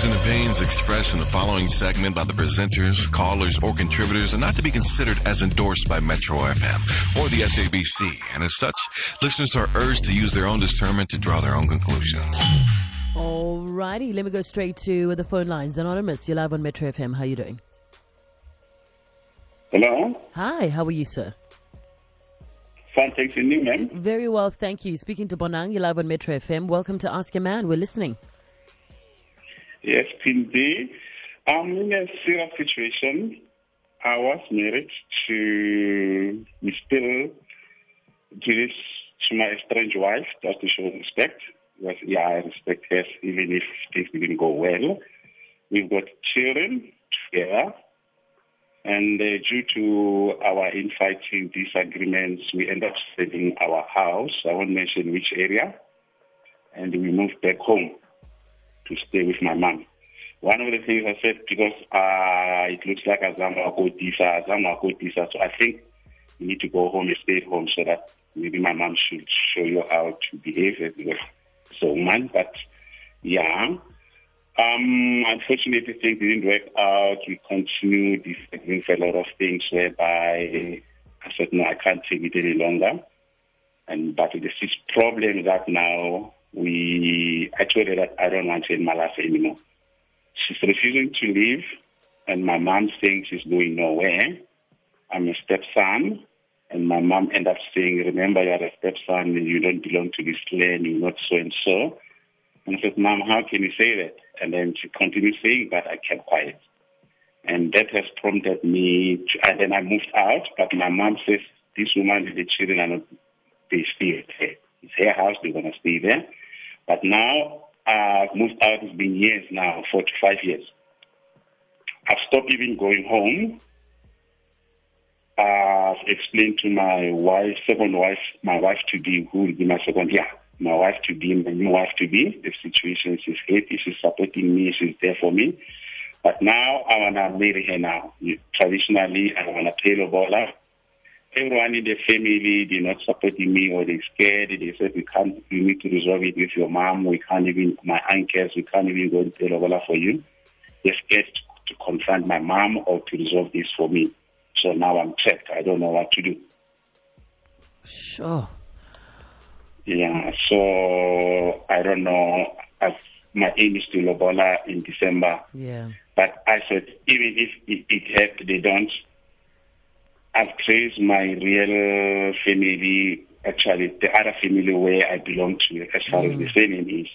views and opinions expressed in the following segment by the presenters, callers, or contributors are not to be considered as endorsed by Metro FM or the SABC, and as such, listeners are urged to use their own discernment to draw their own conclusions. Alrighty, let me go straight to the phone lines. Anonymous, you're live on Metro FM. How are you doing? Hello. Hi, how are you, sir? Fine, thanks. And you, ma'am? Very well, thank you. Speaking to Bonang, you're live on Metro FM. Welcome to Ask a Man. We're listening. Yes, Pindi. I'm in a serious situation. I was married to Mr. Julius, to my estranged wife, just to show respect. Because, yeah, I respect her even if things didn't go well. We've got children together. And uh, due to our infighting disagreements, we end up selling our house. I won't mention which area. And we moved back home to stay with my mom. One of the things I said, because uh, it looks like Azama Kotisa, Azama Kotisa, so I think you need to go home and stay home so that maybe my mom should show you how to behave because so man. But yeah, um, unfortunately, things didn't work out. We continued disagreeing for a lot of things whereby I said, no, I can't take it any longer. And but this problem that now we, I told her that I don't want her in my life anymore. She's refusing to leave, and my mom saying she's going nowhere. I'm a stepson, and my mom ended up saying, remember, you're a stepson and you don't belong to this clan, you're not so and so. And I said, Mom, how can you say that? And then she continued saying, but I kept quiet. And that has prompted me, to, and then I moved out, but my mom says, this woman and the children are not, they stay there. It's her house, they're to stay there. But now I've moved out, it's been years now, four to five years. I've stopped even going home. I've explained to my wife, second wife, my wife to be, who will be my second, yeah, my wife to be, my new wife to be. The situation is happy, she's supporting me, she's there for me. But now I want to marry her now. Traditionally, I want to pay Lobola. Everyone in the family, they're not supporting me or they're scared. They said, we can't, you need to resolve it with your mom. We can't even, my uncles, we can't even go to Lobola for you. They're scared to, to confront my mom or to resolve this for me. So now I'm checked. I don't know what to do. Sure. Yeah, so I don't know. I've, my aim is to Lobola in December. Yeah. But I said, even if it, it helped, they don't. I've traced my real family, actually, the other family where I belong to, as far as the surname is.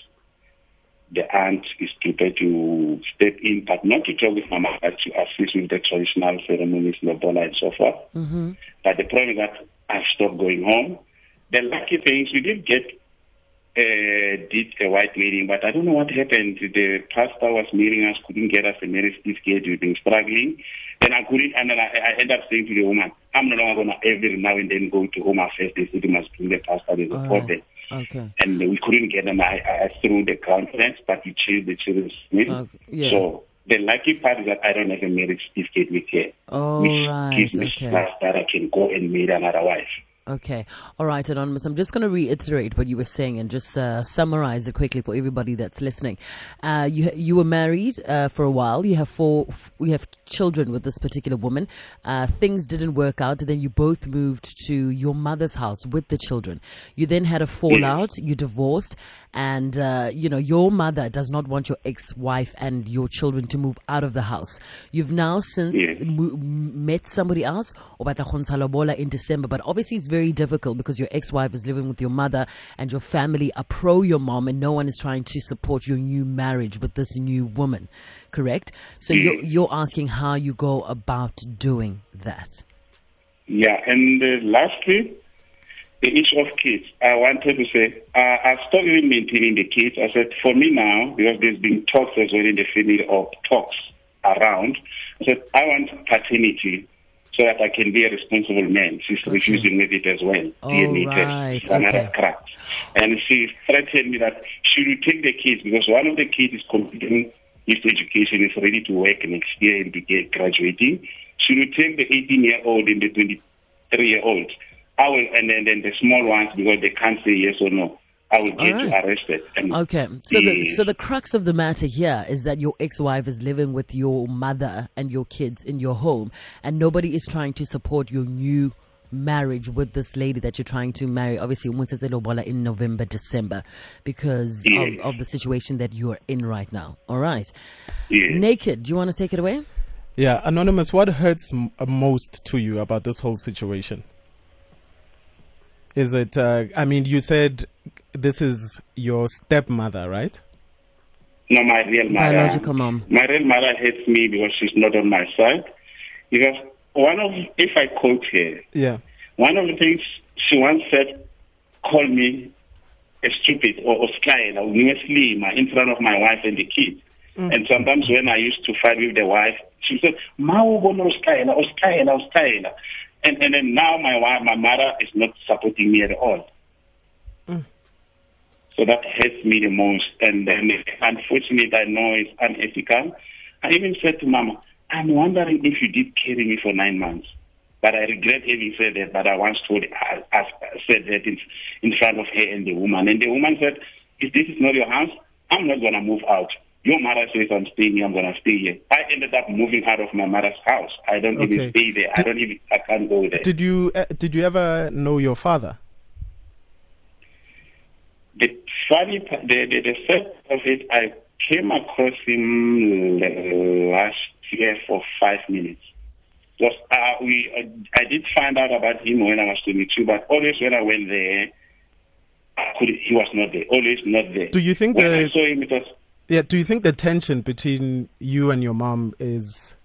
The aunt is prepared to step in, but not to talk with my mother, to assist with the traditional ceremonies, Lobola, and so forth. Mm-hmm. But the problem is that I've stopped going home. The lucky thing is we did get uh, did a white wedding, but I don't know what happened. The pastor was marrying us, couldn't get us a marriage certificate. We've been struggling. Then I couldn't, and then I, I ended up saying to the woman, I'm no longer going to every now and then go to home affairs. They said you must bring the pastor. There's a All problem. right. Okay. And we couldn't get them. I, I threw the conference, but we changed the children's name. Okay, yeah. So the lucky part is that I don't have a marriage certificate with her, All which right, gives me okay. that I can go and marry another wife. Okay. All right, Anonymous. I'm just going to reiterate what you were saying and just uh, summarize it quickly for everybody that's listening. Uh, you you were married uh, for a while. You have four. We have children with this particular woman. Uh, things didn't work out. Then you both moved to your mother's house with the children. You then had a fallout. You divorced, and uh, you know your mother does not want your ex-wife and your children to move out of the house. You've now since mo- m- met somebody else or batla go ntsha lobola in December, but obviously it's very difficult because your ex-wife is living with your mother and your family are pro your mom and no one is trying to support your new marriage with this new woman, correct? So you're, you're asking how you go about doing that. Yeah, and uh, lastly, the issue of kids. I wanted to say, uh, I stopped even maintaining the kids. I said, for me now, because there's been talks as well in the family of talks around, I said, I want paternity so that I can be a responsible man. She's refusing with it as well. Oh, DNA right, test. Another okay. crack. And she threatened me that she will take the kids because one of the kids is completing his education, is ready to work next year and be graduating. She will take the 18 year old and the 23 year old. I will, and then, then the small ones because they can't say yes or no. I will get Alright. you arrested. And Okay, so the Yes. so the crux of the matter here is that your ex-wife is living with your mother and your kids in your home, and nobody is trying to support your new marriage with this lady that you're trying to marry. Obviously, Umutsetse Lobola in November, December, because Yes. of, of the situation that you are in right now. All right, yes. naked. Do you want to take it away? Yeah, Anonymous, what hurts m- uh, most to you about this whole situation? Is it, uh, I mean, you said this is your stepmother, right? No, my real mother. Biological mom. My real mother hates me because she's not on my side. Because one of, if I quote her, Yeah. one of the things she once said, call me a stupid or, a sly, or in front of my wife and the kids. Mm. And sometimes when I used to fight with the wife, she said, Ma ubono skyla, or skyla, or skyla. And and then now my wife, my mother is not supporting me at all. So that hurts me the most. And then unfortunately I know it's unethical. I even said to Mama, I'm wondering if you did carry me for nine months. But I regret having said that, but I once told, I, I said that in, in front of her and the woman. And the woman said, if this is not your house, I'm not going to move out. Your mother says I'm staying here, I'm going to stay here. I ended up moving out of my mother's house. I don't Okay. even stay there. I don't even, I can't go there. Did you uh, did you ever know your father? The funny, the, the, the sad of it, I came across him last year for five minutes. Was uh, we? Uh, I did find out about him when I was 22, but always when I went there, I could, he was not there. Always not there. Do you think when I saw him, it was Yeah, do you think the tension between you and your mom is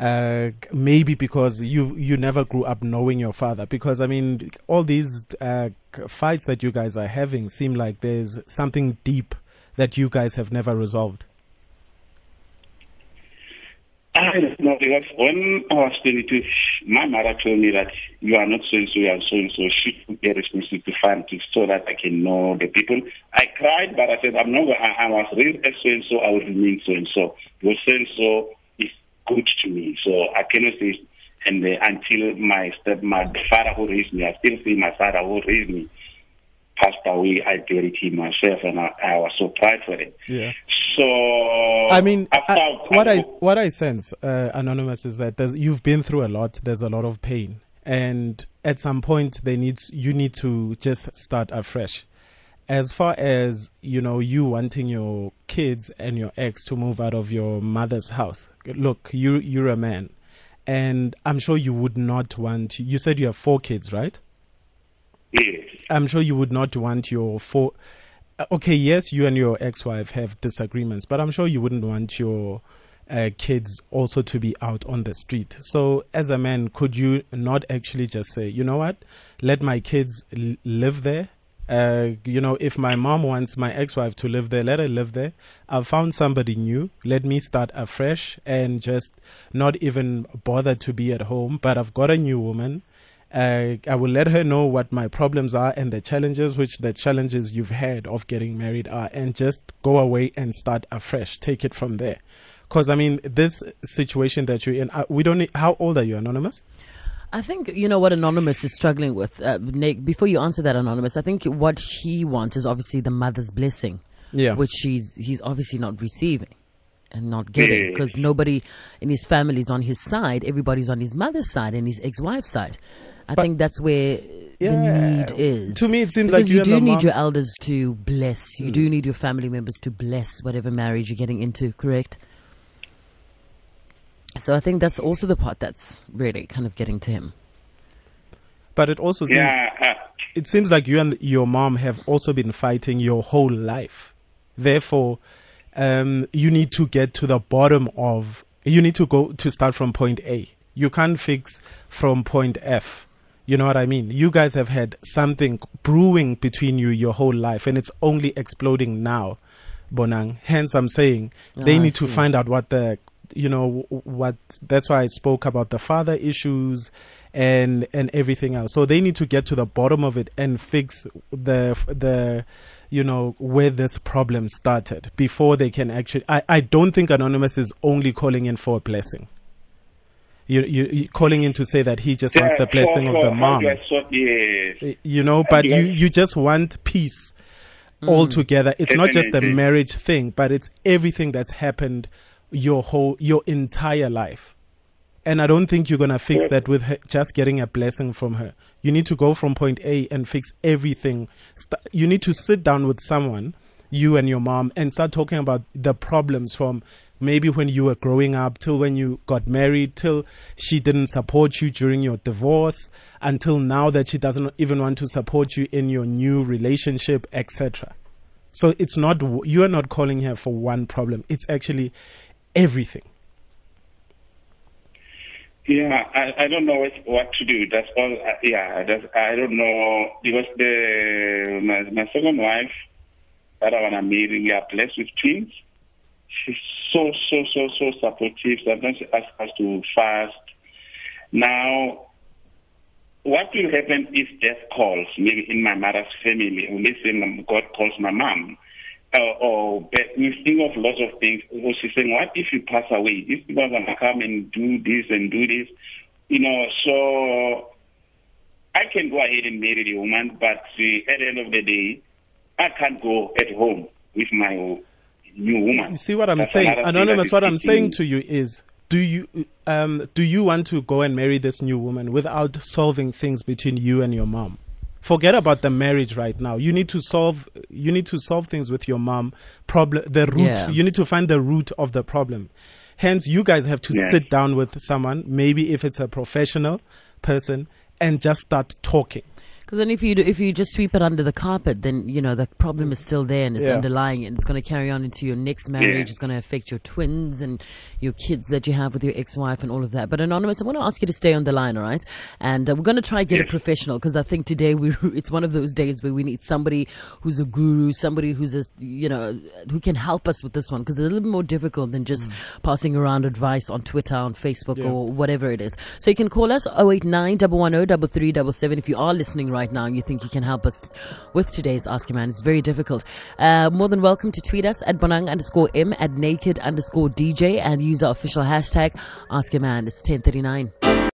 uh, maybe because you you never grew up knowing your father? Because I mean, all these uh, fights that you guys are having seem like there's something deep that you guys have never resolved. I know because when I was 22, my mother told me that you are not so and so, you are so and so. She took the responsibility to find to so that I can know the people. I cried, but I said I'm not. I, I was as so and so. I will remain so and so. Because so and so good to me, so I cannot say. And uh, until my step, my father who raised me, I still see my father who raised me passed away. I buried him myself, and I, I was so proud for it. Yeah. So I mean, I I, what I what I sense, uh, anonymous, is that there's, you've been through a lot. There's a lot of pain, and at some point, they need you need to just start afresh. As far as you know, you wanting your kids and your ex to move out of your mother's house. Look, you you're a man, and I'm sure you would not want. You said you have four kids, right? yes. I'm sure you would not want your four. uh, Okay, yes, you and your ex-wife have disagreements, but I'm sure you wouldn't want your uh, kids also to be out on the street. So, as a man, could you not actually just say, you know what, let my kids l- live there? Uh, you know, if my mom wants my ex-wife to live there, let her live there. I've found somebody new. Let me start afresh and just not even bother to be at home. But I've got a new woman. Uh, I will let her know what my problems are and the challenges, which the challenges you've had of getting married are, and just go away and start afresh. Take it from there. Because I mean, this situation that you're in, uh, we don't. Need, how old are you, anonymous? I think you know what Anonymous is struggling with. Uh, Nick, before you answer that, Anonymous, I think what he wants is obviously the mother's blessing, Yeah. which he's he's obviously not receiving and not getting because nobody in his family is on his side. Everybody's on his mother's side and his ex-wife's side. I think that's where Yeah. the need is. To me, it seems because like you you and do the need mom- your elders to bless. You do need your family members to bless whatever marriage you're getting into. Correct. So I think that's also the part that's really kind of getting to him. But it also seems Yeah. Uh, it seems like you and your mom have also been fighting your whole life. Therefore, um, you need to get to the bottom of. You need to go to start from point A. You can't fix from point F. You know what I mean? You guys have had something brewing between you your whole life, and it's only exploding now, Bonang. Hence, I'm saying they Ah, I need to find out what the you know what that's why I spoke about the father issues and and everything else. So they need to get to the bottom of it and fix the the you know where this problem started before they can actually I, I don't think anonymous is only calling in for a blessing. You you, you calling in to say that he just wants the blessing for- of the mom. do I sort- yes. You know, but you you just want peace altogether. Mm. It's not just the marriage thing, but it's everything that's happened your whole your entire life. And I don't think you're gonna fix that with her, just getting a blessing from her. You need to go from point A and fix everything. St- you need to sit down with someone, you and your mom, and start talking about the problems from maybe when you were growing up till when you got married, till she didn't support you during your divorce, until now that she doesn't even want to support you in your new relationship, etc. So it's not you are not calling her for one problem. It's actually everything. Yeah, I, I don't know what, what to do. That's all. Uh, yeah, that's, I don't know because the my, my second wife that I wanna marry, we are blessed with twins. She's so so so so supportive. Sometimes she asks us to fast. Now, what will happen if death calls? Maybe in my mother's family, or let's God calls my mom. Uh, or but we think of lots of things. Or she's saying, "What if you pass away? These people are gonna come and do this and do this." You know, so I can go ahead and marry the woman, but uh, at the end of the day, I can't go at home with my new woman. You see what I'm That's saying, anonymous. what I'm saying to you is, do you um do you want to go and marry this new woman without solving things between you and your mom? Forget about the marriage right now. You need to solve. You need to solve things with your mom. Problem. The root. Yeah. You need to find the root of the problem. Hence, you guys have to Yes. sit down with someone. Maybe if it's a professional person, and just start talking. Because then, if you do, if you just sweep it under the carpet, then you know the problem is still there and it's Yeah. underlying, and it's going to carry on into your next marriage. Yeah. It's going to affect your twins and your kids that you have with your ex-wife and all of that. But anonymous, I want to ask you to stay on the line, all right? And uh, we're going to try get a professional because I think today we it's one of those days where we need somebody who's a guru, somebody who's a you know who can help us with this one because it's a little bit more difficult than just passing around advice on Twitter, on Facebook, Yeah. or whatever it is. So you can call us 089 110 3377 if you are listening right now and you think you can help us with today's Ask a Man. It's very difficult. Uh, more than welcome to tweet us at Bonang underscore M at naked underscore DJ and use our official hashtag Ask a Man. It's 1039.